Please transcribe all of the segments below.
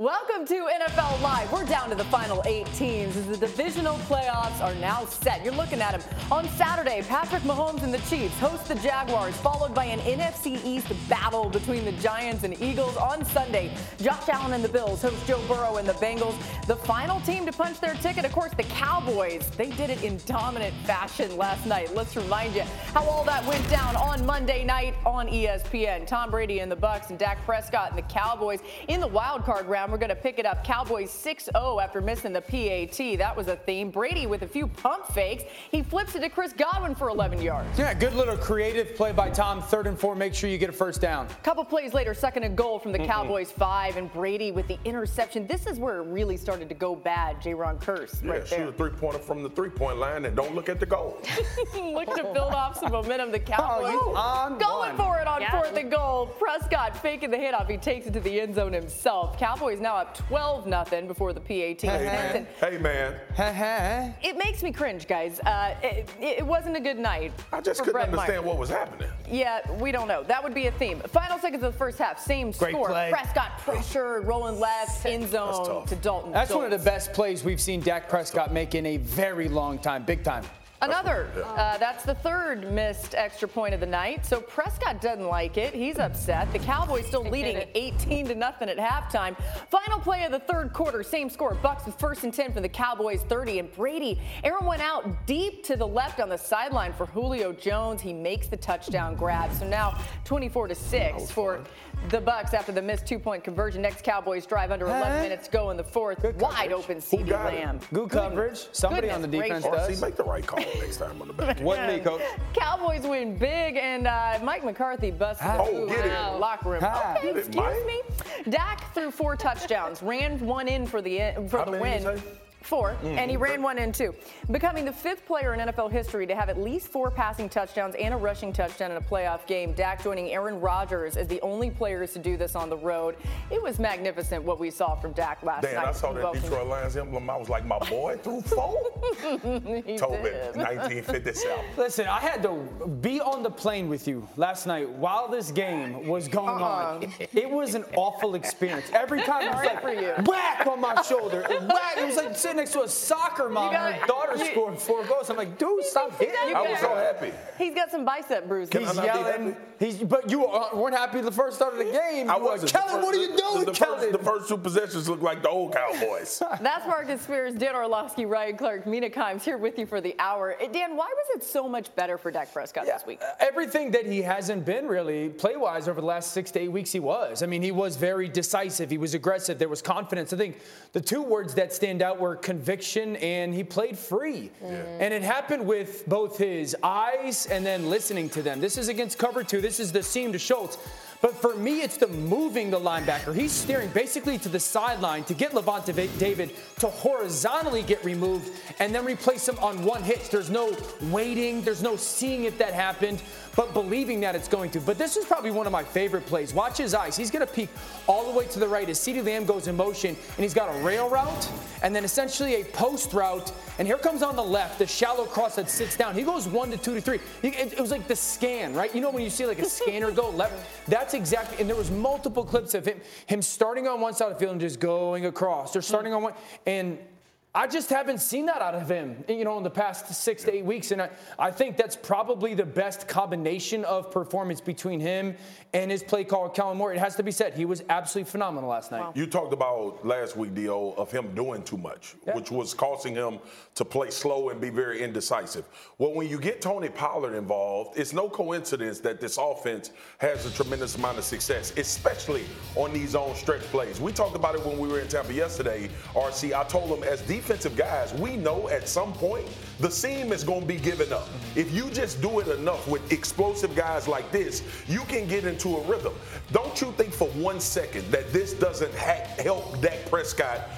Welcome to NFL Live. We're down to the final eight teams as the divisional playoffs are now set. You're looking at them. On Saturday, Patrick Mahomes and the Chiefs host the Jaguars, followed by an NFC East battle between the Giants and Eagles. On Sunday, Josh Allen and the Bills host Joe Burrow and the Bengals. The final team to punch their ticket, of course, the Cowboys. They did it in dominant fashion last night. Let's remind you how all that went down on Monday night on ESPN. Tom Brady and the Bucs and Dak Prescott and the Cowboys in the wild card round. We're going to pick it up. Cowboys 6-0 after missing the PAT. That was a theme. Brady with a few pump fakes. He flips it to Chris Godwin for 11 yards. Yeah, good little creative play by Tom. Third and four, make sure you get a first down. Couple plays later, second and goal from the mm Cowboys five, and Brady with the interception. This is where it really started to go bad. Jayron Kearse yeah, right shoot there. a three-pointer from the three-point line and don't look at the goal. Look to build off some momentum. The Cowboys oh, going one. for it on Yeah. fourth and goal. Prescott faking the handoff. He takes it to the end zone himself. Cowboys now up 12 nothing before the PAT. hey, Benson, man. Hey, man. Ha ha. It makes me cringe, guys. Uh, it, it wasn't a good night. I just for couldn't Brett understand Meyer. what was happening. Yeah, we don't know. That would be a theme. Final seconds of the first half, same Great score. play. Prescott pressure, rolling left, end zone to Dalton. That's one of the best plays we've seen Dak Prescott make in a very long time. Big time. Another. Uh, that's the third missed extra point of the night. So Prescott doesn't like it. He's upset. The Cowboys still leading 18 to nothing at halftime. Final play of the third quarter. Same score. Bucs with first and 10 for the Cowboys 30. And Brady, Aaron went out deep to the left on the sideline for Julio Jones. He makes the touchdown grab. So now 24 to 6 for the Bucs after the missed two-point conversion. Next Cowboys drive under 11 Huh? minutes go in the fourth. Good Wide coverage. open CeeDee? Lamb. Good coverage. Somebody on the defense gracious. does. RC, make the right call next time on the back. Wasn't me, coach. Cowboys win big, and uh, Mike McCarthy busted Ah. the Oh, move get in it. the locker room. Ah. Okay, Get it, excuse Mike. me. Dak threw four touchdowns, ran one in for the for How the many you win. Say? Four, Mm, and he ran one in two, becoming the fifth player in NFL history to have at least four passing touchdowns and a rushing touchdown in a playoff game. Dak joining Aaron Rodgers as the only players to do this on the road. It was magnificent what we saw from Dak last Dan, night. I saw that Welcome. Detroit Lions emblem. I was like, my boy threw four? He Tobin, did. 1957. Listen, I had to be on the plane with you last night while this game was going on. It was an awful experience. Every time it was like for you. whack on my shoulder, whack. It was like sitting next to a soccer mom. got- and her daughter you- scored four goals. I'm like, dude, stop hitting. you I was so happy. He's got some bicep bruises. Can He's not be yelling. Happy? He's, but you uh, weren't happy the first start of the game. I You were wasn't. Like, first- what are you doing, the, the Kellen? first, the first two possessions looked like the old Cowboys. That's Marcus Spears, Dan Orlovsky, Ryan Clark, Mina Kimes here with you for the hour. Uh, Dan, why was it so much better for Dak Prescott this week? Everything that he hasn't been really play wise over the last six to eight weeks, he was. I mean, he was very decisive. He was aggressive. There was confidence. I think the two words that stand out were conviction and he played free. Yeah. And it happened with both his eyes and then listening to them. This is against cover two. This is the seam to Schultz. But for me, it's the moving the linebacker. He's steering basically to the sideline to get Lavonte David to horizontally get removed and then replace him on one hitch. There's no waiting, there's no seeing if that happened, but believing that it's going to. But this is probably one of my favorite plays. Watch his eyes. He's going to peek all the way to the right as CeeDee Lamb goes in motion, and he's got a rail route and then essentially a post route. And here comes on the left, the shallow cross that sits down. He goes one to two to three. It, was like the scan, right? You know when you see like a scanner go left? That's exactly, and there was multiple clips of him, him starting on one side of the field and just going across, or starting on one, and I just haven't seen that out of him, you know, in the past six to eight weeks. And I, I think that's probably the best combination of performance between him and his play caller, Kellen Moore. It has to be said, he was absolutely phenomenal last night. You talked about last week, Dio, of him doing too much, Yeah. which was causing him to play slow and be very indecisive. Well, when you get Tony Pollard involved, it's no coincidence that this offense has a tremendous amount of success, especially on these zone stretch plays. We talked about it when we were in Tampa yesterday, RC. I told him as defense defensive guys, we know at some point the seam is going to be given up. If you just do it enough with explosive guys like this, you can get into a rhythm. Don't you think for one second that this doesn't ha- help Dak Prescott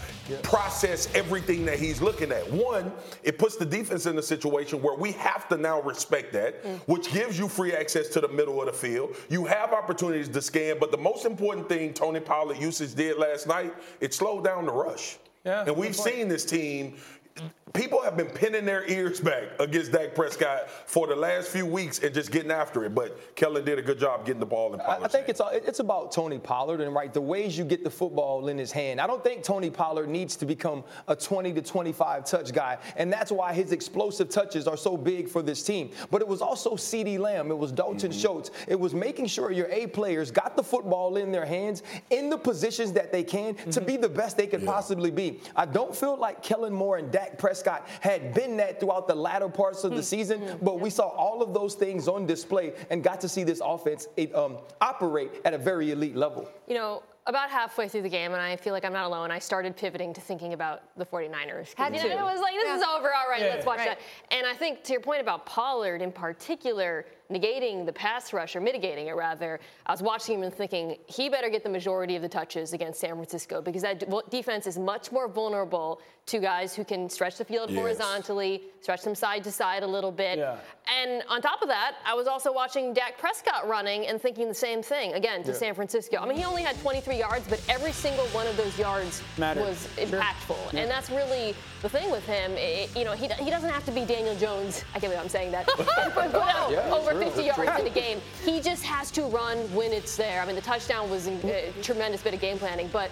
process everything that he's looking at. One, it puts the defense in a situation where we have to now respect that, mm. which gives you free access to the middle of the field. You have opportunities to scan, but the most important thing Tony Pollard usage did last night, it slowed down the rush. Yeah, and we've seen this team people have been pinning their ears back against Dak Prescott for the last few weeks and just getting after it. But Kellen did a good job getting the ball in Pollard's I think it's it's about Tony Pollard and right the ways you get the football in his hand. I don't think Tony Pollard needs to become a 20 to 25 touch guy, and that's why his explosive touches are so big for this team. But it was also CeeDee Lamb, it was Dalton mm-hmm. Schultz, it was making sure your A players got the football in their hands in the positions that they can mm-hmm. to be the best they could yeah. possibly be. I don't feel like Kellen Moore and Dak Prescott had been that throughout the latter parts of the hmm. season, hmm. but we saw all of those things on display and got to see this offense um, operate at a very elite level. You know, about halfway through the game, and I feel like I'm not alone. I started pivoting to thinking about the 49ers. Had you know, it was like, this yeah. is over. All right, yeah, let's watch right. that. And I think to your point about Pollard in particular, negating the pass rush or mitigating it rather, I was watching him and thinking he better get the majority of the touches against San Francisco because that defense is much more vulnerable to guys who can stretch the field yes. horizontally, stretch them side to side a little bit. Yeah. And on top of that, I was also watching Dak Prescott running and thinking the same thing again to yeah. San Francisco. I mean, he only had 23 yards, but every single one of those yards Mattered. was impactful. Yeah. And that's really the thing with him. It, you know, he, he doesn't have to be Daniel Jones. I can't believe I'm saying that. over 50 yards in a game. He just has to run when it's there. I mean, the touchdown was a uh, tremendous bit of game planning, but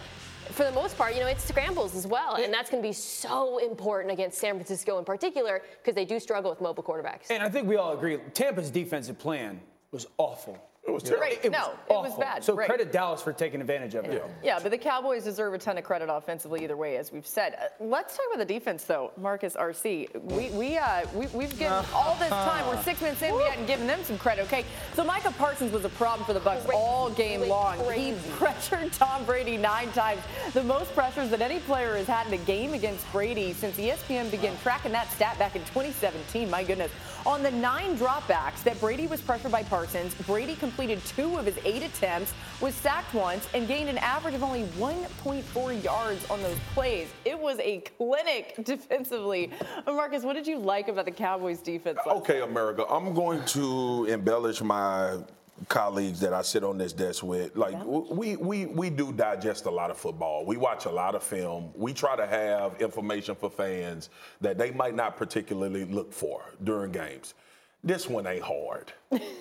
for the most part, you know, it's scrambles as well. And that's going to be so important against San Francisco in particular because they do struggle with mobile quarterbacks. And I think we all agree Tampa's defensive plan was awful. It was terrible. Right. It no, was it was bad. So right. credit Dallas for taking advantage of it. Yeah. yeah, but the Cowboys deserve a ton of credit offensively either way, as we've said. Uh, let's talk about the defense, though. Marcus RC, we we uh we, we've given uh, all this time. We're six minutes in. We hadn't given them some credit. Okay, so Micah Parsons was a problem for the Bucs crazy, all game long. Crazy. He pressured Tom Brady nine times, the most pressures that any player has had in a game against Brady since ESPN began tracking that stat back in 2017. My goodness. On the nine dropbacks that Brady was pressured by Parsons, Brady completed two of his eight attempts, was sacked once, and gained an average of only 1.4 yards on those plays. It was a clinic defensively. Marcus, what did you like about the Cowboys defense? Okay, America, I'm going to embellish my colleagues that I sit on this desk with, like yeah. we we we do digest a lot of football. We watch a lot of film. We try to have information for fans that they might not particularly look for during games. This one ain't hard.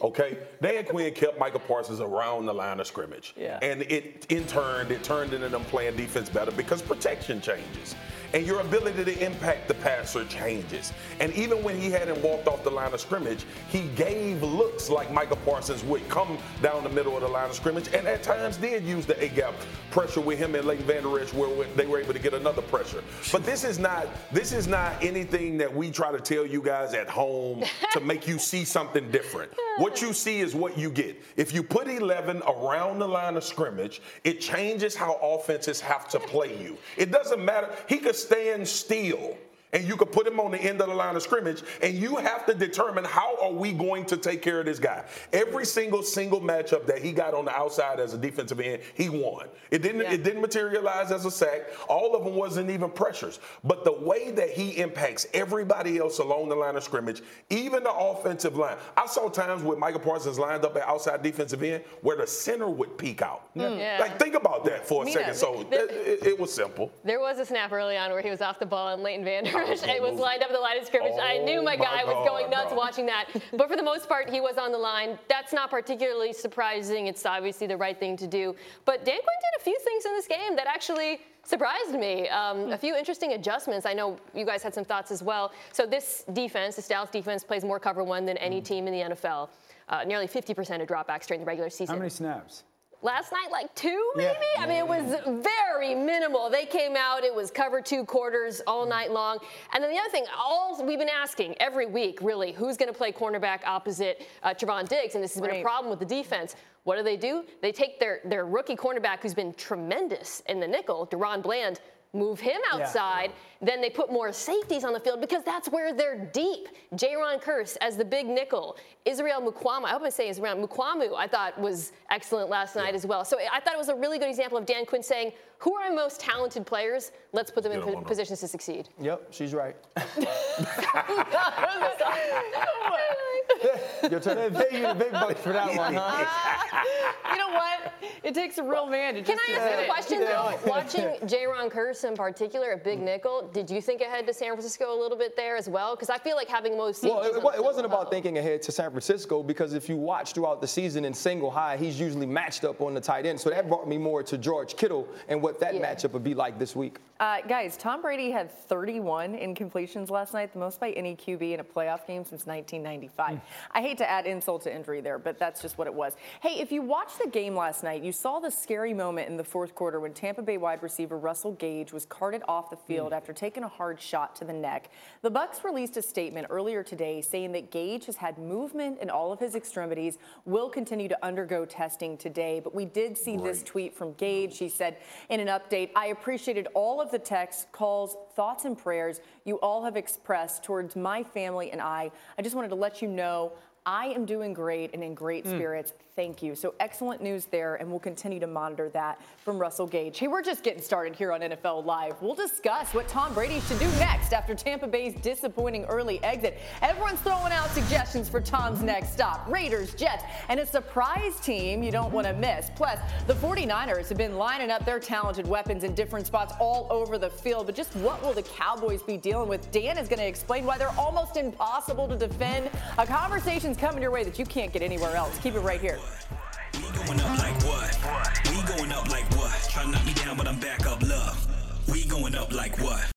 Okay? Dan Quinn kept Micah Parsons around the line of scrimmage. Yeah. And it in turn, it turned into them playing defense better because protection changes and your ability to impact the passer changes. And even when he hadn't walked off the line of scrimmage, he gave looks like Micah Parsons would come down the middle of the line of scrimmage, and at times did use the A gap pressure with him and Leighton Vander Esch, where they were able to get another pressure. But this is not this is not anything that we try to tell you guys at home to make you see something different. What you see is what you get. If you put 11 around the line of scrimmage, it changes how offenses have to play you. It doesn't matter. He could stand still and you could put him on the end of the line of scrimmage, and you have to determine how are we going to take care of this guy. Every single single matchup that he got on the outside as a defensive end, he won. It didn't yeah. it didn't materialize as a sack. All of them wasn't even pressures. But the way that he impacts everybody else along the line of scrimmage, even the offensive line. I saw times with Micah Parsons lined up at outside defensive end where the center would peek out. Mm. Yeah. Like think about that for a Mina, second. So it, it, it, was simple. There was a snap early on where he was off the ball and Leighton Vander it was lined up at the line of scrimmage. Oh, I knew my, my guy God, was going nuts bro. watching that. But for the most part, he was on the line. That's not particularly surprising. It's obviously the right thing to do. But Dan Quinn did a few things in this game that actually surprised me. Um, a few interesting adjustments. I know you guys had some thoughts as well. So this defense, the Dallas defense, plays more cover one than any mm. team in the NFL. Uh, nearly 50% of dropbacks during the regular season. How many snaps? Last night like two maybe? Yeah. i mean it was very minimal. They came out it was cover two quarters all night long. And then the other thing all we've been asking every week really who's going to play cornerback opposite uh, Trevon Diggs? And this has been right. a problem with the defense. What do they do? They take their their rookie cornerback who's been tremendous in the nickel DaRon Bland move him outside. Yeah. Then they put more safeties on the field because that's where they're deep. Jayron Kearse as the big nickel. Israel Mukuamu, I hope I'm saying Israel Mukuamu, I thought was excellent last night yeah. as well. So I thought it was a really good example of Dan Quinn saying, who are our most talented players? Let's put them in po- positions to succeed. Yep, she's right. Your turn. They pay you the big bucks for that one, huh? you know what? It takes a real man to do that. Can I ask you a question, though? Watching Jayron Kearse in particular, a big nickel, did you think ahead to San Francisco a little bit there as well? Because I feel like having most Well, it, it wasn't about thinking ahead to San Francisco because if you watch throughout the season in single high, he's usually matched up on the tight end. So that brought me more to George Kittle and what that yeah. matchup would be like this week. Uh, guys, Tom Brady had 31 incompletions last night, the most by any QB in a playoff game since 1995. Mm. I hate to add insult to injury there, but that's just what it was. Hey, if you watched the game last night, you saw the scary moment in the fourth quarter when Tampa Bay wide receiver Russell Gage was carted off the field mm. after taking a hard shot to the neck. The Bucs released a statement earlier today saying that Gage has had movement in all of his extremities, will continue to undergo testing today. But we did see this tweet from Gage. He said in an update, I appreciated all of of the texts, calls, thoughts, and prayers you all have expressed towards my family and I. I just wanted to let you know I am doing great and in great mm. spirits. Thank you. So excellent news there, and we'll continue to monitor that from Russell Gage. Hey, we're just getting started here on NFL Live. We'll discuss what Tom Brady should do next after Tampa Bay's disappointing early exit. Everyone's throwing out suggestions for Tom's next stop Raiders, Jets, and a surprise team you don't want to miss. Plus, the 49ers have been lining up their talented weapons in different spots all over the field. But just what will the Cowboys be dealing with? Dan is going to explain why they're almost impossible to defend. A conversation's coming your way that you can't get anywhere else. Keep it right here. We going up like what? We going up like what? Try to knock me down, but I'm back up, love. We going up like what?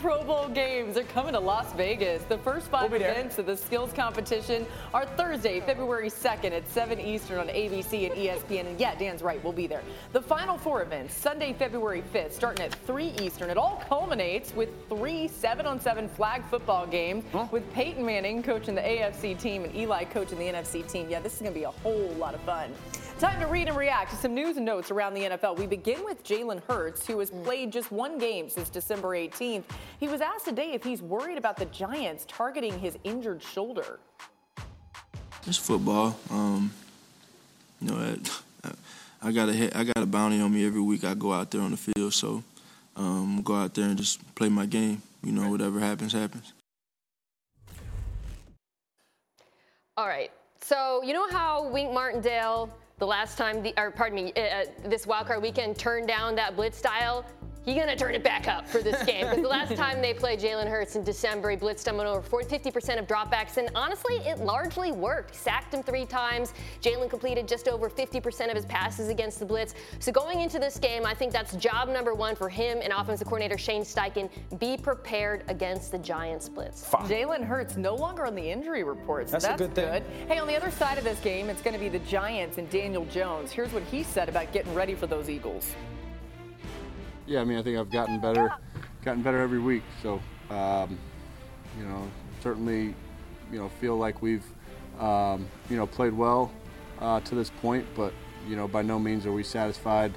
Pro Bowl games are coming to Las Vegas. The first 5 we'll events of the skills competition are Thursday, February 2nd at 7 Eastern on ABC and ESPN. And yeah, Dan's right, we'll be there. The final four events, Sunday, February 5th, starting at 3 Eastern. It all culminates with three 7 on 7 flag football games huh? with Peyton Manning coaching the AFC team and Eli coaching the NFC team. Yeah, this is going to be a whole lot of fun. Time to read and react to some news and notes around the NFL. We begin with Jalen Hurts, who has played just one game since December 18th. He was asked today if he's worried about the Giants targeting his injured shoulder. It's football. Um, you know, I, I got a I got a bounty on me every week. I go out there on the field, so um, go out there and just play my game. You know, whatever happens, happens. All right. So you know how Wink Martindale the last time, the, or pardon me, uh, uh this wildcard weekend turned down that blitz style he's going to turn it back up for this game. Because the last time they played Jalen Hurts in December, he blitzed him on over 40, 50% of dropbacks. And honestly, it largely worked. Sacked him three times. Jalen completed just over 50% of his passes against the blitz. So going into this game, I think that's job number one for him and offensive coordinator Shane Steichen. Be prepared against the Giants blitz. Jalen Hurts no longer on the injury report. So that's, that's, a good, good. Hey, on the other side of this game, it's going to be the Giants and Daniel Jones. Here's what he said about getting ready for those Eagles yeah, I mean, I think I've gotten better, gotten better every week. So, um, you know, certainly, you know, feel like we've, um, you know, played well uh, to this point. But you know, by no means are we satisfied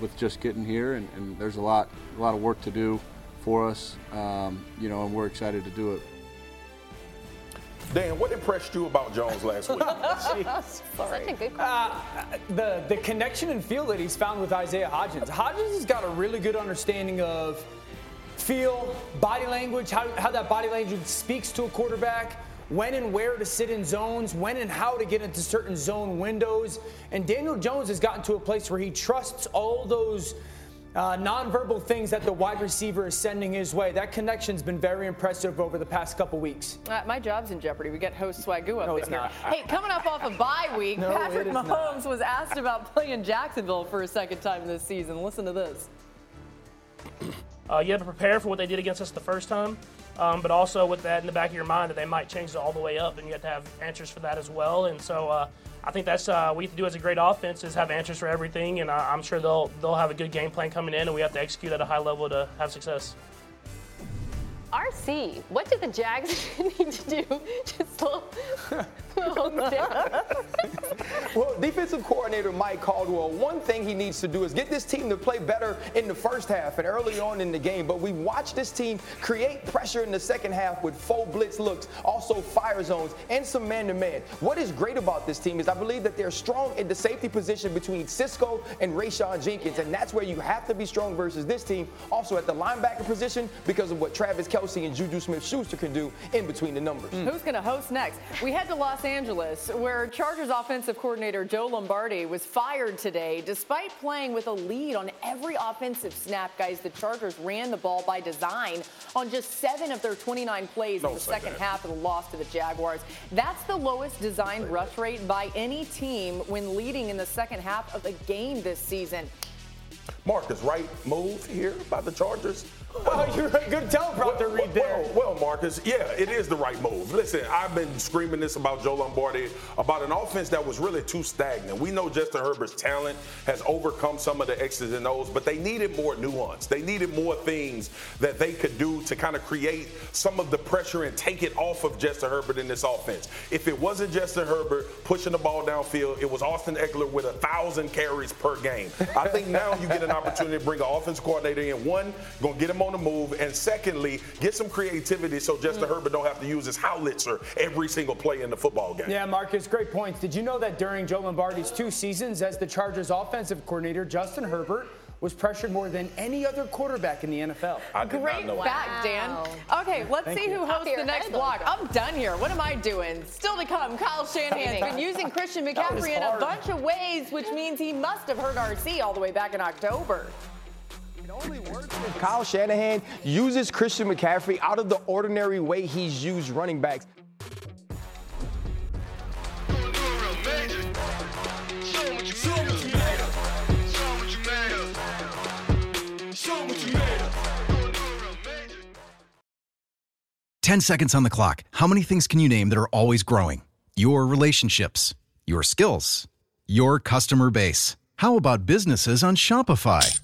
with just getting here, and, and, there's a lot, a lot of work to do for us, um, you know, and we're excited to do it. Dan, what impressed you about Jones last week? Such a good question. Uh, the the connection and feel that he's found with Isaiah Hodgins. Hodgins has got a really good understanding of feel, body language, how, how that body language speaks to a quarterback, when and where to sit in zones, when and how to get into certain zone windows. And Daniel Jones has gotten to a place where he trusts all those uh, nonverbal things that the wide receiver is sending his way. That connection's been very impressive over the past couple weeks. Uh, my job's in jeopardy. We get host Swagoo up No, in it's here. not. Hey, coming up off a bye week, No, Patrick it is Mahomes was asked about playing Jacksonville for a second time this season. Listen to this. Uh, you have to prepare for what they did against us the first time, um, but also with that in the back of your mind that they might change it all the way up, and you have to have answers for that as well. And so uh, I think that's uh, we have to do as a great offense is have answers for everything, and uh, I'm sure they'll they'll have a good game plan coming in, and we have to execute at a high level to have success. RC, what did the Jags need to do to slow Mahomes down? Well, defensive coordinator Mike Caldwell, one thing he needs to do is get this team to play better in the first half and early on in the game. But we watched this team create pressure in the second half with full blitz looks, also fire zones, and some man-to-man. What is great about this team is I believe that they're strong in the safety position between Cisco and Rayshawn Jenkins, and that's where you have to be strong versus this team. Also at the linebacker position because of what Travis Kelce and Juju Smith-Schuster can do in between the numbers. Hmm. Who's going to host next? We head to Los Angeles, where Chargers offensive coordinator Joe Lombardi was fired today despite playing with a lead on every offensive snap. Guys, the Chargers ran the ball by design on just seven of their 29 plays in Don't the second that. half of the loss to the Jaguars. That's the lowest designed rush rate by any team when leading in the second half of a game this season. Marcus, right move here by the Chargers? Oh, you're a good teleprompter read there. Well, well, Marcus, yeah, it is the right move. Listen, I've been screaming this about Joe Lombardi, about an offense that was really too stagnant. We know Justin Herbert's talent has overcome some of the X's and O's, but they needed more nuance. They needed more things that they could do to kind of create some of the pressure and take it off of Justin Herbert in this offense. If it wasn't Justin Herbert pushing the ball downfield, it was Austin Ekeler with a thousand carries per game. I think now you get an opportunity to bring an offense coordinator in. One, gonna get him on the move, and secondly, get some creativity so Justin hmm. Herbert don't have to use his howitzer every single play in the football game. Yeah, Marcus, great points. Did you know that during Joe Lombardi's two seasons as the Chargers offensive coordinator, Justin Herbert was pressured more than any other quarterback in the NFL? I Great not know back, Dan. Okay, let's Thank see you. who Top hosts of the next head, block. I'm done here. What am I doing? Still to come, Kyle Shanahan's been using Christian McCaffrey in a bunch of ways, which means he must have heard RC all the way back in October. Kyle Shanahan uses Christian McCaffrey out of the ordinary way he's used running backs. Ten seconds on the clock. How many things can you name that are always growing? Your relationships, your skills, your customer base. How about businesses on Shopify?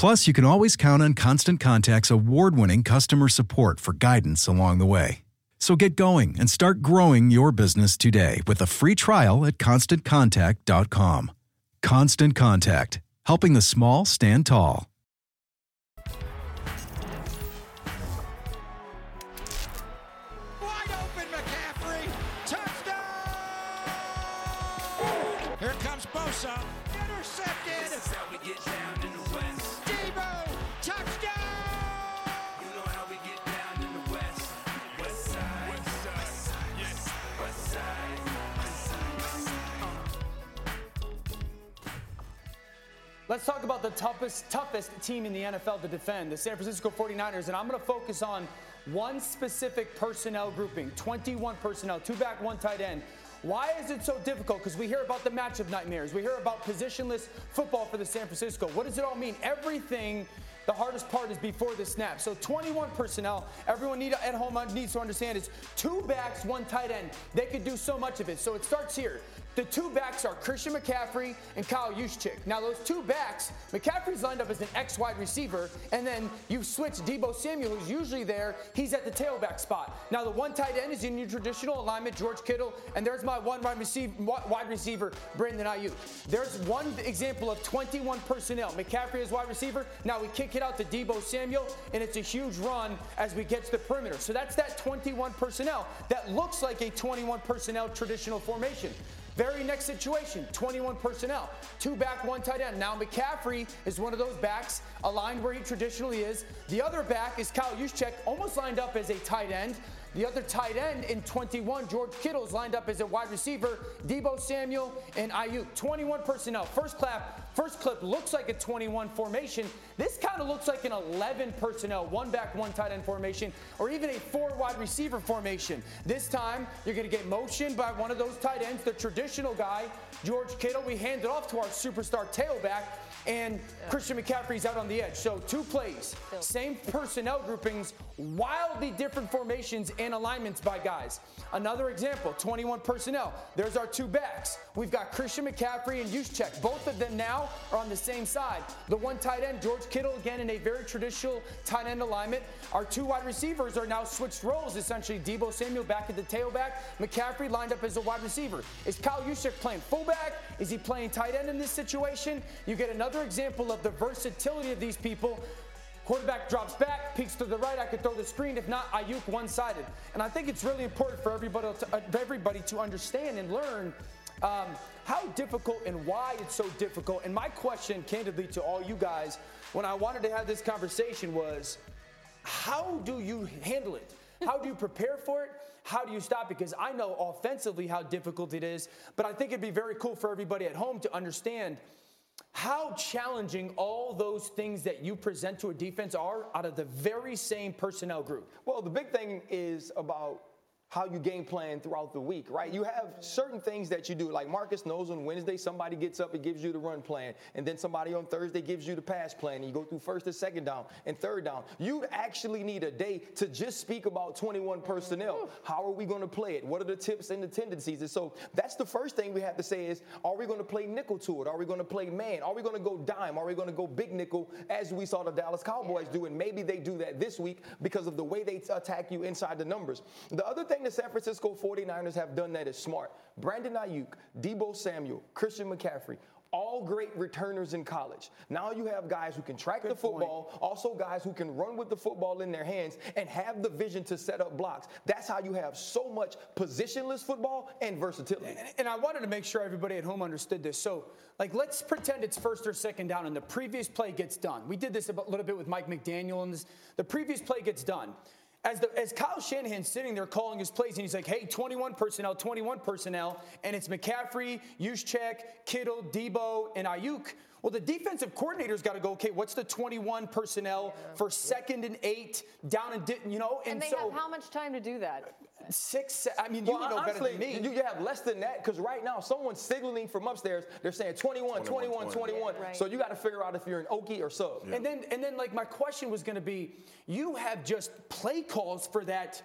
Plus, you can always count on Constant Contact's award winning customer support for guidance along the way. So get going and start growing your business today with a free trial at constantcontact.com. Constant Contact, helping the small stand tall. Let's talk about the toughest, toughest team in the NFL to defend, the San Francisco 49ers. And I'm going to focus on one specific personnel grouping 21 personnel, two back, one tight end. Why is it so difficult? Because we hear about the matchup nightmares. We hear about positionless football for the San Francisco. What does it all mean? Everything the hardest part is before the snap. So 21 personnel. Everyone need, at home needs to understand is two backs, one tight end. They could do so much of it. So it starts here. The two backs are Christian McCaffrey and Kyle Juszczyk. Now, those two backs, McCaffrey's lined up as an X wide receiver, and then you switch Deebo Samuel, who's usually there. He's at the tailback spot. Now, the one tight end is in your traditional alignment, George Kittle, and there's my one wide, wide receiver, Brandon Aiyuk. There's one example of 21 personnel. McCaffrey is wide receiver. Now we kick it out to Deebo Samuel, and it's a huge run as we get to the perimeter. So that's that 21 personnel that looks like a 21 personnel traditional formation. Very next situation, 21 personnel, two back, one tight end. Now McCaffrey is one of those backs aligned where he traditionally is. The other back is Kyle Juszczyk, almost lined up as a tight end. The other tight end in 21, George Kittle's lined up as a wide receiver. Deebo Samuel and Aiyuk. 21 personnel. First clap, first clip looks like a 21 formation. This kind of looks like an 11 personnel, one back, one tight end formation, or even a four wide receiver formation. This time, you're going to get motion by one of those tight ends, the traditional guy, George Kittle. We hand it off to our superstar tailback and. Christian McCaffrey's out on the edge. So two plays, same personnel groupings, wildly different formations and alignments by guys. Another example, 21 personnel. There's our two backs. We've got Christian McCaffrey and Juszczyk. Both of them now are on the same side. The one tight end, George Kittle, again in a very traditional tight end alignment. Our two wide receivers are now switched roles, essentially. Deebo Samuel back at the tailback, McCaffrey lined up as a wide receiver. Is Kyle Juszczyk playing fullback? Is he playing tight end in this situation? You get another another example of the versatility of these people. Quarterback drops back, peeks to the right. I could throw the screen. If not, Aiyuk one-sided. And I think it's really important for everybody to, uh, everybody to understand and learn um, how difficult and why it's so difficult. And my question, candidly, to all you guys, when I wanted to have this conversation, was how do you handle it? How do you prepare for it? How do you stop? Because I know offensively how difficult it is, but I think it'd be very cool for everybody at home to understand how challenging all those things that you present to a defense are out of the very same personnel group. Well, the big thing is about how you game plan throughout the week, right? You have certain things that you do. Like Marcus knows on Wednesday, somebody gets up and gives you the run plan. And then somebody on Thursday gives you the pass plan. And you go through first and second down and third down. You actually need a day to just speak about 21 personnel. How are we going to play it? What are the tips and the tendencies? And so that's the first thing we have to say is, are we going to play nickel to it? Are we going to play man? Are we going to go dime? Are we going to go big nickel as we saw the Dallas Cowboys do? And maybe they do that this week because of the way they attack you inside the numbers. The other thing the San Francisco 49ers have done that is smart. Brandon Aiyuk, Deebo Samuel, Christian McCaffrey, all great returners in college. Now you have guys who can track Good the football, point. also guys who can run with the football in their hands and have the vision to set up blocks. That's how you have so much positionless football and versatility. And, and I wanted to make sure everybody at home understood this. So, like, let's pretend it's first or second down and the previous play gets done. We did this a little bit with Mike McDaniel, and this, the previous play gets done as, the, as Kyle Shanahan's sitting there calling his plays, and he's like, hey, 21 personnel, 21 personnel, and it's McCaffrey, Juszczyk, Kittle, Deebo, and Aiyuk. Well, the defensive coordinator's got to go, okay, what's the 21 personnel yeah. for second and eight down and, you know? And, and they so, have how much time to do that? Six, I mean, you well, know honestly, better than me. You have less than that because right now someone's signaling from upstairs. They're saying 21, 21, 21. 21. Yeah, right. So you got to figure out if you're an Okie or sub. Yeah. And then, and then, like, my question was going to be you have just play calls for that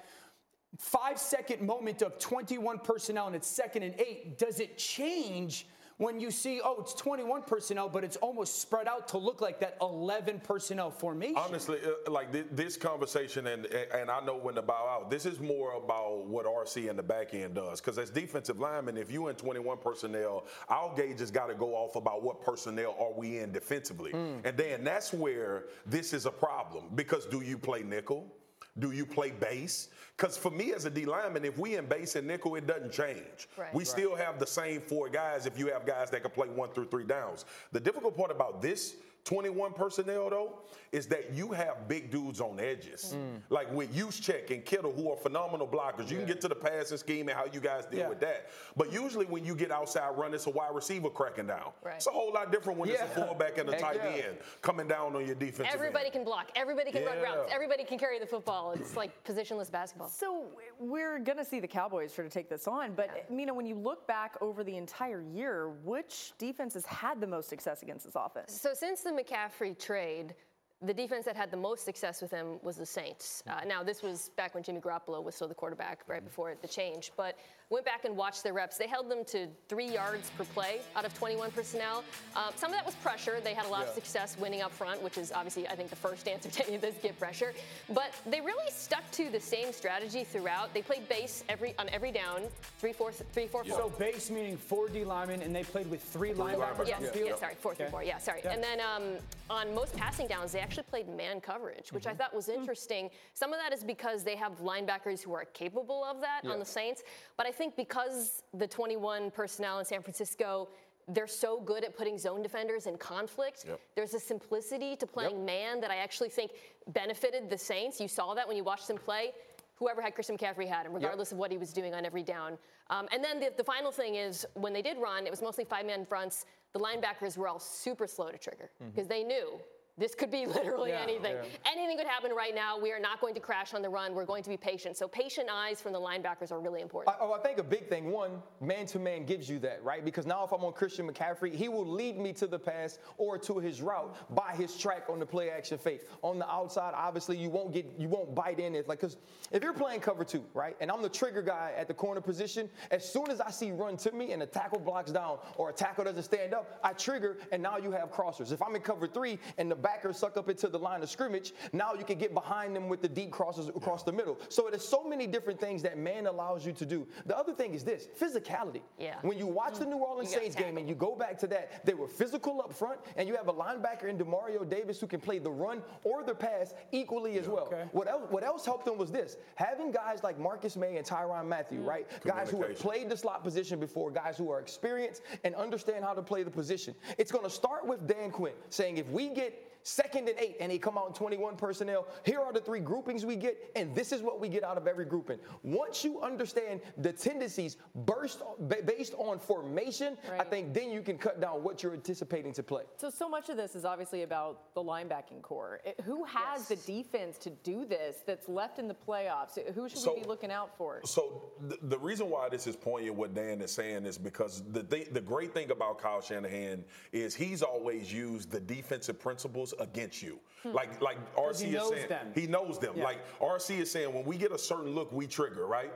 five second moment of 21 personnel and it's second and eight. Does it change? When you see, oh, it's 21 personnel, but it's almost spread out to look like that 11 personnel formation. Honestly, uh, like this conversation, and and I know when to bow out. This is more about what RC in the back end does, because as defensive linemen, if you in 21 personnel, our gauge has got to go off about what personnel are we in defensively, mm. and then that's where this is a problem. Because do you play nickel? Do you play base? Because for me as a D lineman, if we in base and nickel, it doesn't change. Right. We right. still have the same four guys if you have guys that can play one through three downs. The difficult part about this 21 personnel though is that you have big dudes on edges, mm. like with Juszczyk and Kittle, who are phenomenal blockers. You yeah. can get to the passing scheme and how you guys deal yeah. with that. But usually when you get outside run, it's a wide receiver cracking down. Right. It's a whole lot different when yeah. it's a fullback and a tight end coming down on your defense. Everybody end. can block. Everybody can run routes. Everybody can carry the football. It's like positionless basketball. So we're gonna see the Cowboys try to take this on, but Mina, when you look back over the entire year, which defense has had the most success against this offense? So since the McCaffrey trade, the defense that had the most success with him was the Saints. Uh, now, this was back when Jimmy Garoppolo was still the quarterback, right before the change. But went back and watched their reps. They held them to three yards per play out of 21 personnel. Uh, some of that was pressure. They had a lot yeah. of success winning up front, which is obviously, I think, the first answer to any of this: get pressure. But they really stuck to the same strategy throughout. They played base every on every down, three, four, three, four, four. So base meaning four D linemen, and they played with three, three linebackers. Yes, yeah, yeah, sorry, four, okay. three, four. Yeah, sorry. Yeah. And then um, on most passing downs, they actually played man coverage, which mm-hmm. I thought was interesting. Some of that is because they have linebackers who are capable of that yeah. on the Saints. But I think because the 21 personnel in San Francisco they're so good at putting zone defenders in conflict. Yep. There's a simplicity to playing yep. man that I actually think benefited the Saints. You saw that when you watched them play. Whoever had Christian McCaffrey had him, regardless yep. of what he was doing on every down. Um, and then the, the, final thing is when they did run, it was mostly five man fronts. The linebackers were all super slow to trigger because mm-hmm. they knew this could be literally yeah, anything. Yeah. Anything could happen right now. We are not going to crash on the run. We're going to be patient. So patient eyes from the linebackers are really important. I, oh, I think a big thing, one, man to man gives you that, right? Because now if I'm on Christian McCaffrey, he will lead me to the pass or to his route by his track on the play action fake. On the outside, obviously you won't get you won't bite in it. Like cause if you're playing cover two, right, and I'm the trigger guy at the corner position, as soon as I see run to me and a tackle blocks down or a tackle doesn't stand up, I trigger and now you have crossers. If I'm in cover three and the backers suck up into the line of scrimmage, now you can get behind them with the deep crosses across yeah. the middle. So there's so many different things that man allows you to do. The other thing is this physicality. Yeah. When you watch the New Orleans Saints game and you go back to that, they were physical up front, and you have a linebacker in Demario Davis who can play the run or the pass equally as well. Okay. What else? What else helped them was this: having guys like Marcus Maye and Tyrann Mathieu, mm. right? Guys who have played the slot position before, guys who are experienced and understand how to play the position. It's going to start with Dan Quinn saying, if we get second and eight, and they come out in 21 personnel. Here are the three groupings we get, and this is what we get out of every grouping. Once you understand the tendencies burst based on formation, right. I think then you can cut down what you're anticipating to play. So, so much of this is obviously about the linebacking corps. It, who has yes. the defense to do this that's left in the playoffs? Who should so, we be looking out for? So, the, the, reason why this is poignant, what Dan is saying, is because the, the, the great thing about Kyle Shanahan is he's always used the defensive principles against you. Hmm. Like like RC is saying, them. he knows them. Yeah. Like RC is saying, when we get a certain look, we trigger, right?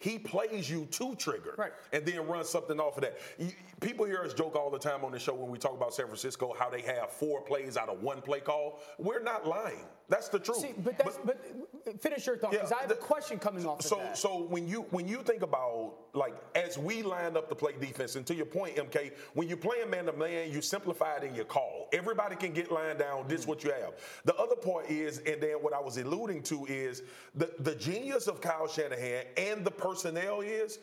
He plays you to trigger right. and then run something off of that. people hear us joke all the time on the show when we talk about San Francisco how they have four plays out of one play call. We're not lying. That's the truth. See, but, that's, but, but finish your thought because yeah, I have the, a question coming off. So of that. so when you when you think about like as we line up to play defense, and to your point, MK, when you're playing man to man, you simplify it in your call. Everybody can get lined down. This is mm-hmm. what you have. The other part is, and then what I was alluding to is the the genius of Kyle Shanahan and the personnel is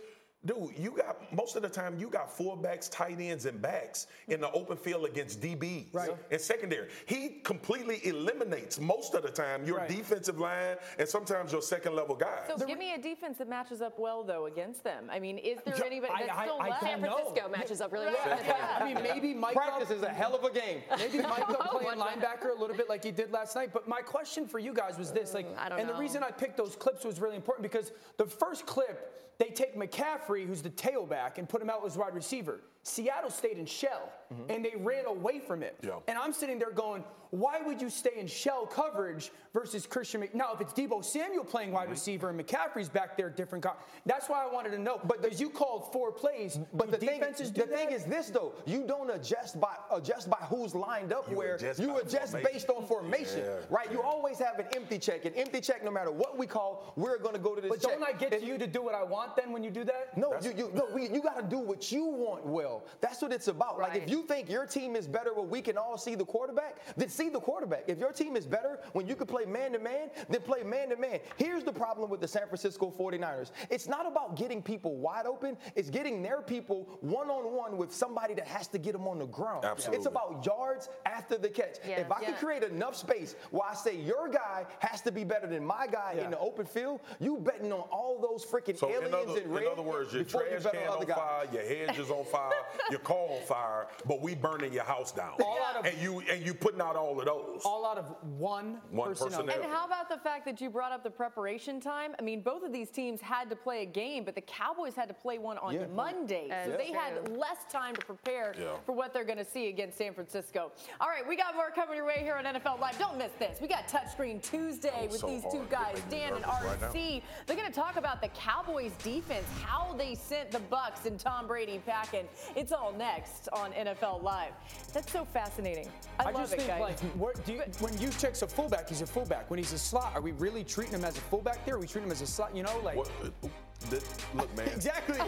Dude, you got most of the time you got fullbacks, tight ends, and backs in the open field against DBs right. and secondary. He completely eliminates most of the time your right. defensive line and sometimes your second level guys. So give me a defense that matches up well though against them. I mean, is there anybody that's I, still I, left? San Francisco matches up really well. Yeah. I mean, maybe Mike practice is a hell of a game. Maybe Mike playing linebacker a little bit like he did last night. But my question for you guys was this: like, and know. the reason I picked those clips was really important because the first clip they take McCaffrey, who's the tailback, and put him out as wide receiver. Seattle stayed in shell mm-hmm. and they ran away from it. Yeah. And I'm sitting there going, why would you stay in shell coverage versus Christian? Mc- now, if it's Deebo Samuel playing wide mm-hmm. receiver and McCaffrey's back there, different. Co- that's why I wanted to know. But because you called four plays, but the defenses thing, the thing is this though, you don't adjust by adjust by who's lined up. You where adjust you adjust based on formation, yeah. right? You always have an empty check. An empty check, no matter what we call, we're going to go to this. But check. don't I get if, to you to do what I want then when you do that? No, you, you no, we, you got to do what you want well well. That's what it's about. Right. Like if you think your team is better when we can all see the quarterback, then see the quarterback. If your team is better when you can play man to man, then play man to man. Here's the problem with the San Francisco 49ers. It's not about getting people wide open, it's getting their people one on one with somebody that has to get them on the ground. Absolutely. It's about yards after the catch. Yeah. If I Yeah. can create enough space where I say your guy has to be better than my guy Yeah. in the open field, you betting on all those freaking So aliens in other, in red in other words, your before you trash bet on can other on guys. fire, your hedge is on fire, your car on fire, but we burning your house down. All out of- and you and you putting out all of those. All out of one, One personnel. personnel. And how about the fact that you brought up the preparation time? I mean, both of these teams had to play a game, but the Cowboys had to play one on Yeah. Monday. That's So they had less time to prepare Yeah. for what they're going to see against San Francisco. All right, we got more coming your way here on NFL Live. Don't miss this. We got Touchscreen Tuesday with so these two guys, Dan and nervous right They're going to talk about the Cowboys defense, how they sent the Bucs and Tom Brady packing. It's all next on NFL Live. That's so fascinating. I, I love just it, think, guys. like, what, do you, when you check's a fullback, he's a fullback. When he's a slot, are we really treating him as a fullback there? Are we treating him as a slot? You know, like What, uh, th- look, man. exactly.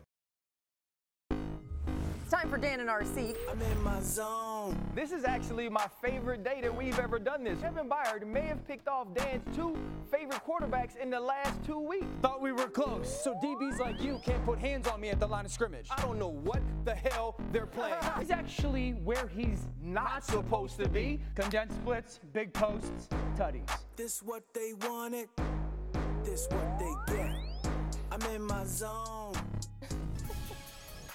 It's time for Dan and RC. I'm in my zone. This is actually my favorite day that we've ever done this. Kevin Byard may have picked off Dan's two favorite quarterbacks in the last two weeks. Thought we were close. So DBs like you can't put hands on me at the line of scrimmage. I don't know what the hell they're playing. He's actually where he's Not supposed to be. condensed splits, big posts, tutties. This what they wanted. This what they get. I'm in my zone.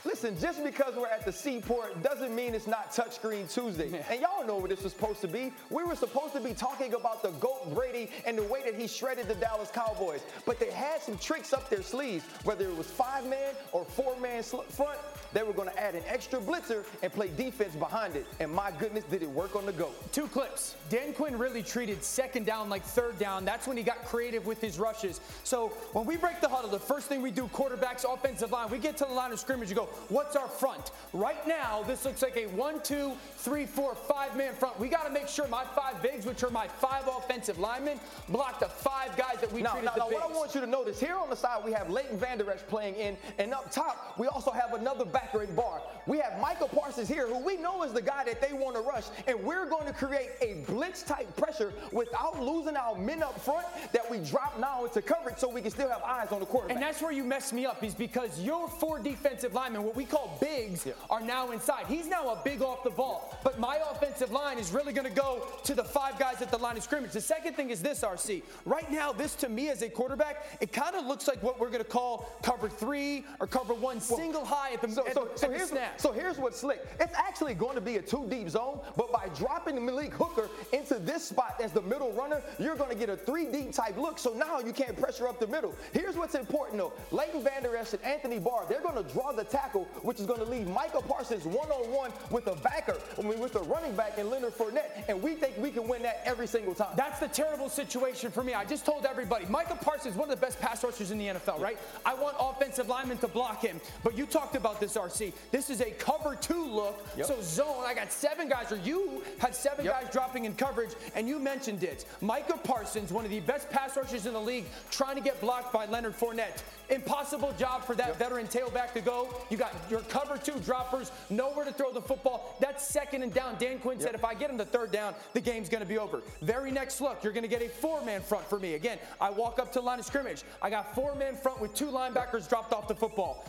Listen, just because we're at the seaport doesn't mean it's not Touchscreen Tuesday. And y'all know what this was supposed to be. We were supposed to be talking about the GOAT Brady and the way that he shredded the Dallas Cowboys. But they had some tricks up their sleeves, whether it was five man or four man sl- front. They were going to add an extra blitzer and play defense behind it. And my goodness, did it work on the GOAT. Two clips. Dan Quinn really treated second down like third down. That's when he got creative with his rushes. So when we break the huddle, the first thing we do, quarterbacks, offensive line, we get to the line of scrimmage. You go, what's our front? Right now, this looks like a one, two, three, four, five man front. We got to make sure my five bigs, which are my five offensive linemen, block the five guys that we Now, treated now, the now bigs. what I want you to notice here on the side, we have Leighton Vander Esch playing in, and up top, we also have another backer in Barr. We have Micah Parsons here, who we know is the guy that they want to rush, and we're going to create a blitz type pressure without losing our men up front that we drop now into coverage so we can still have eyes on the quarterback. And that's where you mess me up, is because your four defensive linemen, what we call bigs, are now inside. He's now a big off the ball, but my offensive line is really going to go to the five guys at the line of scrimmage. The second thing is this, RC. Right now, this to me as a quarterback, it kind of looks like what we're going to call cover three or cover one, single high at the, So, at so, the, so at the here's, snap. so here's what's slick. It's actually going to be a two deep zone, but by dropping Malik Hooker into this spot as the middle runner, you're going to get a three deep type look. So now you can't pressure up the middle. Here's what's important though. Leighton Vander Esch and Anthony Barr, they're going to draw the tackle which is going to leave Micah Parsons one on one with a backer, I mean, with a running back in Leonard Fournette, and we think we can win that every single time. That's the terrible situation for me. I just told everybody Micah Parsons is one of the best pass rushers in the NFL, right? I want offensive linemen to block him, but you talked about this, RC. This is a cover two look, yep. so zone. I got seven guys, or you had seven yep. guys dropping in coverage, and you mentioned it. Micah Parsons, one of the best pass rushers in the league, trying to get blocked by Leonard Fournette. Impossible job for that yep. veteran tailback to go. You got your cover two droppers, nowhere to throw the football. That's second and down. Dan Quinn yep. said if I get him the third down, the game's going to be over. Very next look, you're going to get a four man front for me. Again, I walk up to line of scrimmage. I got four man front with two linebackers dropped off the football.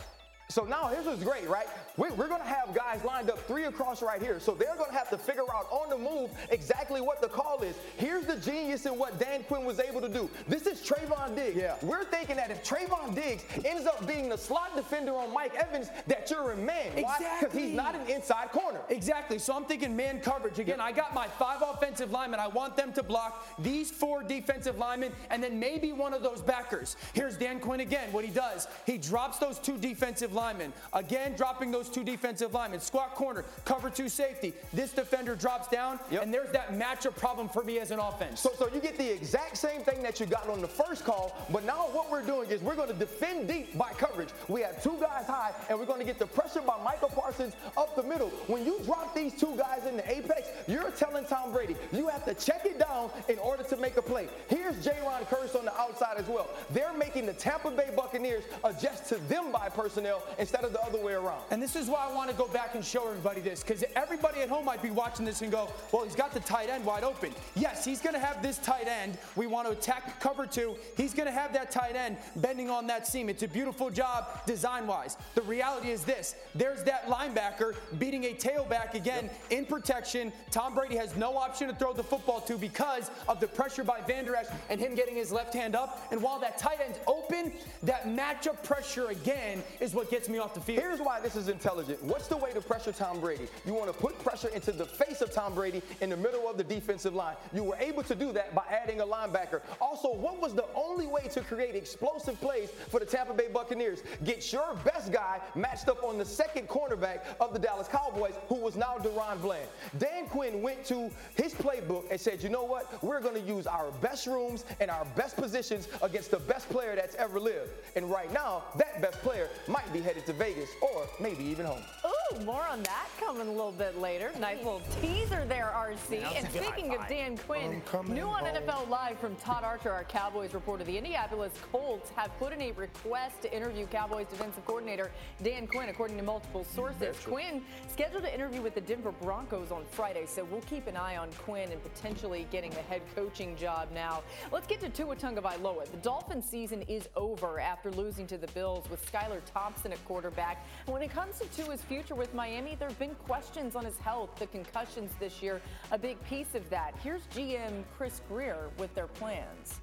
So now here's what's great, right? We, are going to have guys lined up three across right here. So they're going to have to figure out on the move exactly what the call is. Here's the genius in what Dan Quinn was able to do. This is Trevon Diggs. Yeah. We're thinking that if Trevon Diggs ends up being the slot defender on Mike Evans, that you're a man. Exactly. Why? Because he's not an inside corner. Exactly. So I'm thinking man coverage. Again, I got my five offensive linemen. I want them to block these four defensive linemen and then maybe one of those backers. Here's Dan Quinn again. What he does, he drops those two defensive linemen. Again, dropping those two defensive linemen. Squat corner, cover two safety. This defender drops down, yep. and there's that matchup problem for me as an offense. So, so you get the exact same thing that you got on the first call, but now what we're doing is we're going to defend deep by coverage. We have two guys high, and we're going to get the pressure by Micah Parsons up the middle. When you drop these two guys in the apex, you're telling Tom Brady you have to check it down in order to make a play. Here's Jayron Kearse on the outside as well. They're making the Tampa Bay Buccaneers adjust to them by personnel instead of the other way around. And this is why I want to go back and show everybody this, because everybody at home might be watching this and go, well, he's got the tight end wide open. Yes, he's going to have this tight end. We want to attack cover two. He's going to have that tight end bending on that seam. It's a beautiful job design wise. The reality is this there's that linebacker beating a tailback again yep. in protection. Tom Brady has no option to throw the football to because of the pressure by Vander Esch and him getting his left hand up. And while that tight end's open, that matchup pressure again is what gets me off the field. Here's why this is intelligent. What's the way to pressure Tom Brady? You want to put pressure into the face of Tom Brady in the middle of the defensive line. You were able to do that by adding a linebacker. Also, what was the only way to create explosive plays for the Tampa Bay Buccaneers? Get your best guy matched up on the second cornerback of the Dallas Cowboys, who was now DaRon Bland. Dan Quinn went to his playbook and said, you know what? We're going to use our best rooms and our best positions against the best player that's ever lived. And right now, that best player might be headed to Vegas. Vegas or maybe even home. Ooh, more on that coming a little bit later. Nice little teaser there, RC. and speaking of Dan Quinn, new on home. NFL Live from Todd Archer, our Cowboys reporter. The Indianapolis Colts have put in a request to interview Cowboys defensive coordinator Dan Quinn, according to multiple sources. Quinn scheduled to interview with the Denver Broncos on Friday, so we'll keep an eye on Quinn and potentially getting the head coaching job now. Let's get to Tua Tagovailoa. The Dolphins season is over after losing to the Bills with Skylar Thompson at quarterback when it comes to Tua's future with Miami, there have been questions on his health. The concussions this year, a big piece of that. Here's GM Chris Grier with their plans.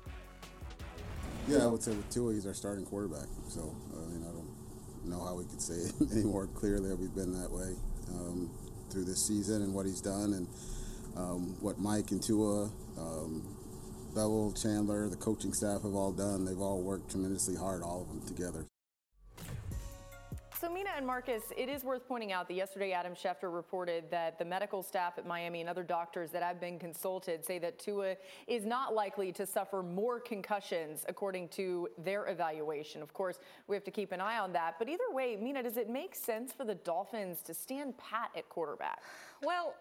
Yeah, I would say with Tua, he's our starting quarterback. So, I mean, I don't know how we could say it any more clearly. We've been that way um, through this season and what he's done and um, what Mike and Tua, um, Bevell, Chandler, the coaching staff have all done. They've all worked tremendously hard, all of them together. So, Mina and Marcus, it is worth pointing out that yesterday Adam Schefter reported that the medical staff at Miami and other doctors that have been consulted say that Tua is not likely to suffer more concussions according to their evaluation. Of course, we have to keep an eye on that. But either way, Mina, does it make sense for the Dolphins to stand pat at quarterback? Well,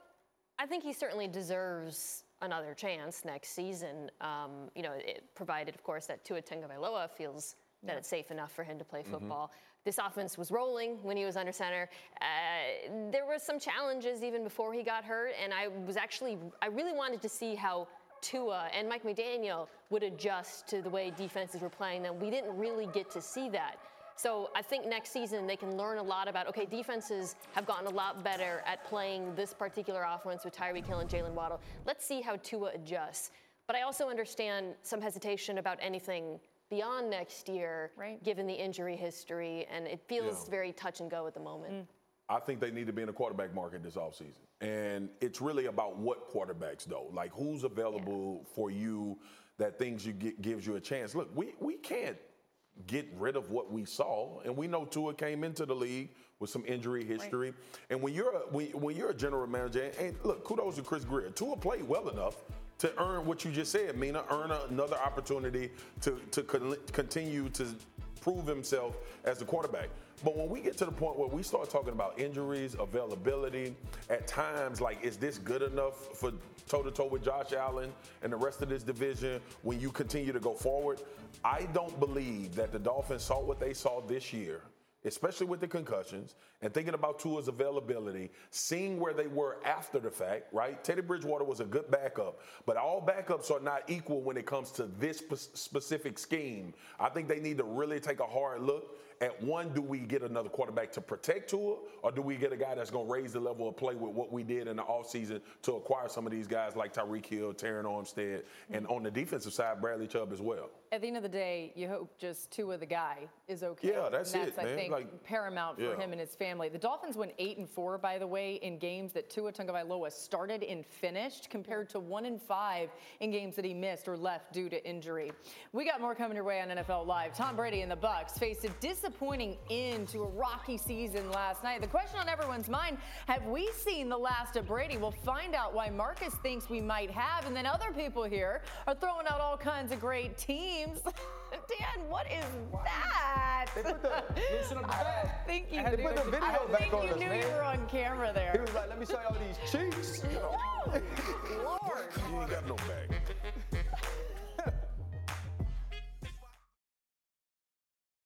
I think he certainly deserves another chance next season. Um, you know, it, provided, of course, that Tua Tagovailoa feels that yeah. it's safe enough for him to play mm-hmm. football. Mm-hmm. This offense was rolling when he was under center. Uh, there were some challenges even before he got hurt, and I was actually I really wanted to see how Tua and Mike McDaniel would adjust to the way defenses were playing them. We didn't really get to see that. So I think next season they can learn a lot about okay, defenses have gotten a lot better at playing this particular offense with Tyreek Hill and Jaylen Waddle. Let's see how Tua adjusts. But I also understand some hesitation about anything beyond next year, right. given the injury history, and it feels yeah. very touch and go at the moment. Mm. I think they need to be in the quarterback market this offseason. And it's really about what quarterbacks, though. Like, who's available yeah. for you that things you get gives you a chance. Look, we, we can't get rid of what we saw. And we know Tua came into the league with some injury history. Right. And when you're a, when, when, you're a general manager, and look, kudos to Chris Grier. Tua played well enough to earn what you just said, Mina, earn another opportunity to to continue to prove himself as the quarterback. But when we get to the point where we start talking about injuries, availability, at times, like, is this good enough for toe to toe with Josh Allen and the rest of this division when you continue to go forward? I don't believe that the Dolphins saw what they saw this year especially with the concussions, and thinking about Tua's availability, seeing where they were after the fact, right? Teddy Bridgewater was a good backup, but all backups are not equal when it comes to this specific scheme. I think they need to really take a hard look at one, do we get another quarterback to protect Tua, or do we get a guy that's going to raise the level of play with what we did in the offseason to acquire some of these guys like Tyreek Hill, Terron Armstead, and on the defensive side, Bradley Chubb as well? At the end of the day, you hope just Tua the guy is okay. Yeah, that's, and that's it, I man. think like, paramount for yeah. him and his family. The Dolphins went eight and four, by the way, in games that Tua Tagovailoa started and finished, compared to one and five in games that he missed or left due to injury. We got more coming your way on NFL Live. Tom Brady and the Bucs faced a disappointing end to a rocky season last night. The question on everyone's mind have we seen the last of Brady? We'll find out why Marcus thinks we might have, and then other people here are throwing out all kinds of great teams. Dan, what is that? They put the, listen up the I think you, they put the video I back think on you us, knew man. you were on camera there. He was like, let me show you all these cheeks. Lord. You ain't got no bag.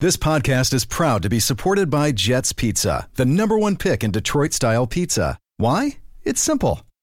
This podcast is proud to be supported by Jets Pizza, the number one pick in Detroit style pizza. Why? It's simple.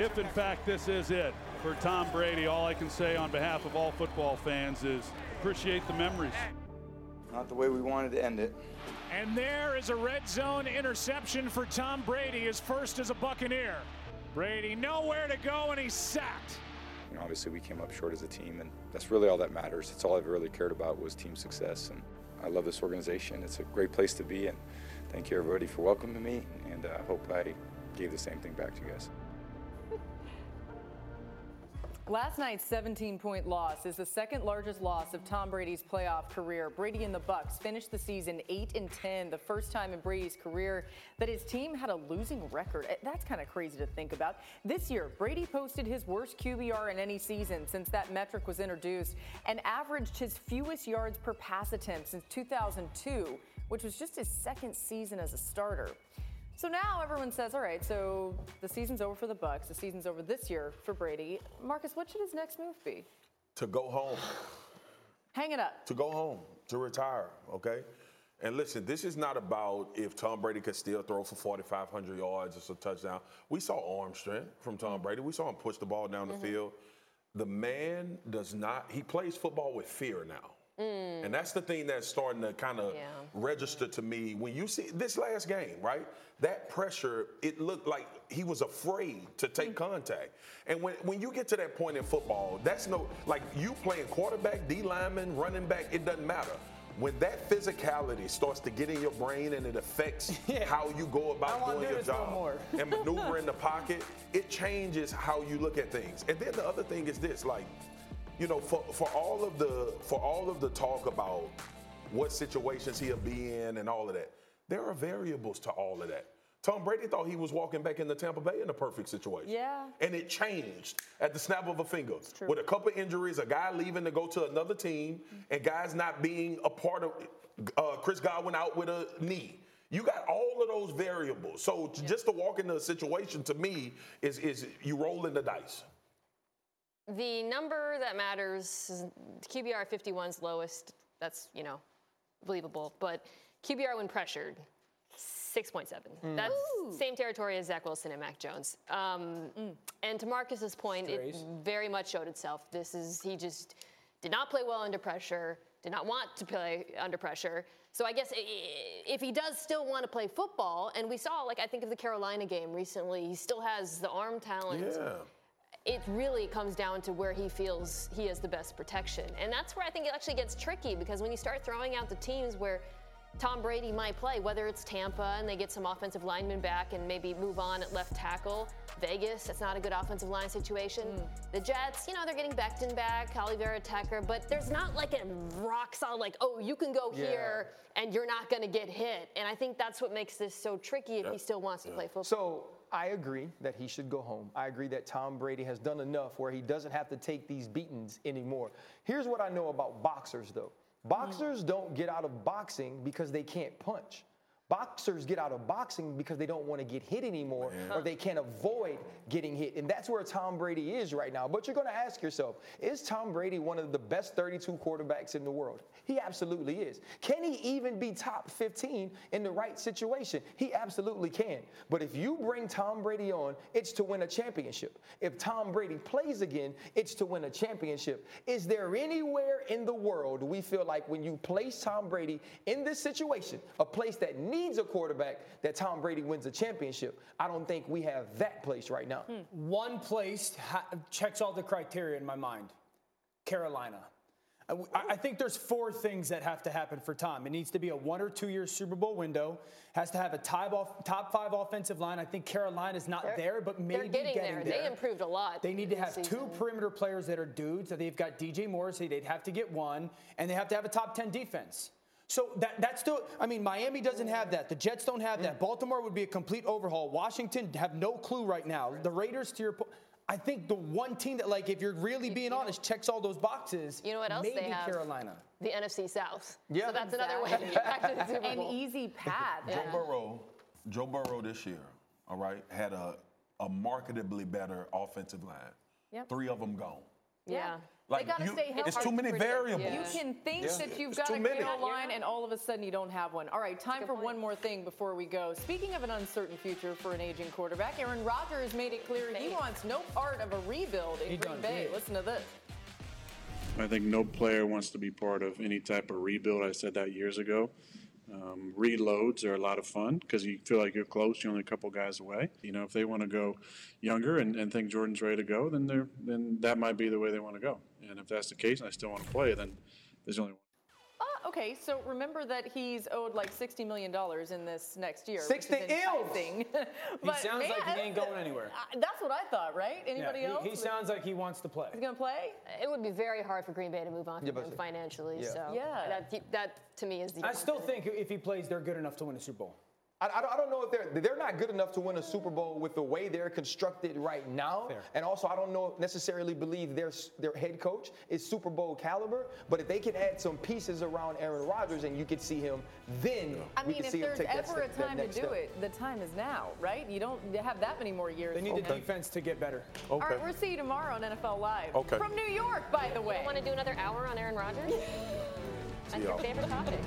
If in fact this is it for Tom Brady, all I can say on behalf of all football fans is appreciate the memories. Not the way we wanted to end it. And there is a red zone interception for Tom Brady, his first as a Buccaneer. Brady nowhere to go, and he's sacked. You know, obviously, we came up short as a team, and that's really all that matters. It's all I've really cared about was team success, and I love this organization. It's a great place to be, and thank you everybody for welcoming me, and I uh, hope I gave the same thing back to you guys. Last night's 17-point loss is the second largest loss of Tom Brady's playoff career. Brady and the Bucs finished the season 8 and 10, the first time in Brady's career that his team had a losing record. Eh, that's kind of crazy to think about. This year, Brady posted his worst QBR in any season since that metric was introduced and averaged his fewest yards per pass attempt since 2002, which was just his second season as a starter. So now everyone says, all right, so the season's over for the Bucs. The season's over this year for Brady. Marcus, what should his next move be? To go home. Hang it up. To go home. To retire. Okay. And listen, this is not about if Tom Brady could still throw for 4,500 yards or a touchdown. We saw arm strength from Tom Brady. We saw him push the ball down mm-hmm. the field. The man does not. He plays football with fear now. Mm. And that's the thing that's starting to kind of yeah. register to me. When you see this last game, right? That pressure, it looked like he was afraid to take mm. contact. And when, when you get to that point in football, that's no, like you playing quarterback, D lineman, running back, it doesn't matter. When that physicality starts to get in your brain and it affects yeah. how you go about doing your job and maneuver in the pocket, it changes how you look at things. And then the other thing is this, like, you know, for, for all of the for all of the talk about what situations he'll be in and all of that, there are variables to all of that. Tom Brady thought he was walking back into Tampa Bay in a perfect situation. Yeah. And it changed at the snap of a finger. With a couple injuries, a guy leaving to go to another team, and guys not being a part of Uh, Chris Godwin out with a knee. You got all of those variables. So to, just to walk into a situation to me is is you rolling the dice. The number that matters, is QBR 51's lowest. That's you know, believable. But QBR when pressured, 6.7. Mm. That's same territory as Zach Wilson and Mac Jones. Um, And to Marcus's point, it very much showed itself. This is he just did not play well under pressure. Did not want to play under pressure. So I guess if he does still want to play football, and we saw, like I think of the Carolina game recently, he still has the arm talent Yeah. It really comes down to where he feels he has the best protection. And that's where I think it actually gets tricky because when you start throwing out the teams where Tom Brady might play, whether it's Tampa and they get some offensive linemen back and maybe move on at left tackle, Vegas, that's not a good offensive line situation. Hmm. The Jets, you know, they're getting Becton back, Alijah Vera-Tucker, but there's not like a rock solid, like, oh, you can go Yeah. here and you're not going to get hit. And I think that's what makes this so tricky if he still wants to play football. So I agree that he should go home. I agree that Tom Brady has done enough where he doesn't have to take these beatings anymore. Here's what I know about boxers, though boxers don't get out of boxing because they can't punch. Boxers get out of boxing because they don't want to get hit anymore or they can't avoid getting hit. And that's where Tom Brady is right now. But you're going to ask yourself is Tom Brady one of the best 32 quarterbacks in the world? He absolutely is. Can he even be top 15 in the right situation? He absolutely can. But if you bring Tom Brady on, it's to win a championship. If Tom Brady plays again, it's to win a championship. Is there anywhere in the world we feel like when you place Tom Brady in this situation, a place that needs a quarterback, that Tom Brady wins a championship? I don't think we have that place right now. Hmm. One place ha- checks all the criteria in my mind Carolina. I think there's four things that have to happen for Tom. It needs to be a one or two year Super Bowl window. Has to have a top, off, top five offensive line. I think Carolina's not They're- there, but maybe They're getting, there. They improved a lot. They need to this have two perimeter players that are dudes. So they've got DJ Morrissey. They'd have to get one, and they have to have a top 10 defense. So that, that's still, I mean, Miami doesn't have that. The Jets don't have that. Mm. Baltimore would be a complete overhaul. Washington have no clue right now. The Raiders, to your point, I think the one team that, like, if you're really being honest, checks all those boxes. You know what else maybe they have? Carolina. The NFC South. Yeah. So that's another way to get back to the Super An easy path. Joe Burrow, Joe Burrow this year, all right, had a, a marketably better offensive line. Yep. Three of them gone. Yeah. Like, they got to you- stay healthy. it's too many variables. You can think Yeah. that you've It's got a many. great line, and all of a sudden you don't have one. All right, time for one more thing before we go. Speaking of an uncertain future for an aging quarterback, Aaron Rodgers made it clear he wants no part of a rebuild in He Green Bay. did. Listen to this. I think no player wants to be part of any type of rebuild. I said that years ago. Um, reloads are a lot of fun because you feel like you're close. You're only a couple guys away. You know, if they want to go younger and, and think Jordan's ready to go, then they're then that might be the way they want to go. And if that's the case, and I still want to play, then there's only okay, so remember that he's owed like $60 million in this next year. 60 which is. He But, sounds like he ain't going anywhere. uh, That's what I thought, right? Anybody Yeah, he- else? He, sounds like he wants to play. He's going to play? It would be very hard for Green Bay to move on Yeah, from but- him financially. Yeah. So Yeah. that, that to me is the. I still think if he plays, they're good enough to win a Super Bowl. I, I don't- I don't know if they're they're not good enough to win a Super Bowl with the way they're constructed right now. And also, I don't know necessarily believe their their head coach is Super Bowl caliber. But if they can add some pieces around Aaron Rodgers and you could see him, then I we mean, can if see him there's ever step- a time to do step. it, the time is now, right? You don't have that many more years. They need from the defense to get better. All right, we'll see you tomorrow on NFL Live. Okay. From New York, by the way. You want to do another hour on Aaron Rodgers? That's your y'all. favorite topic.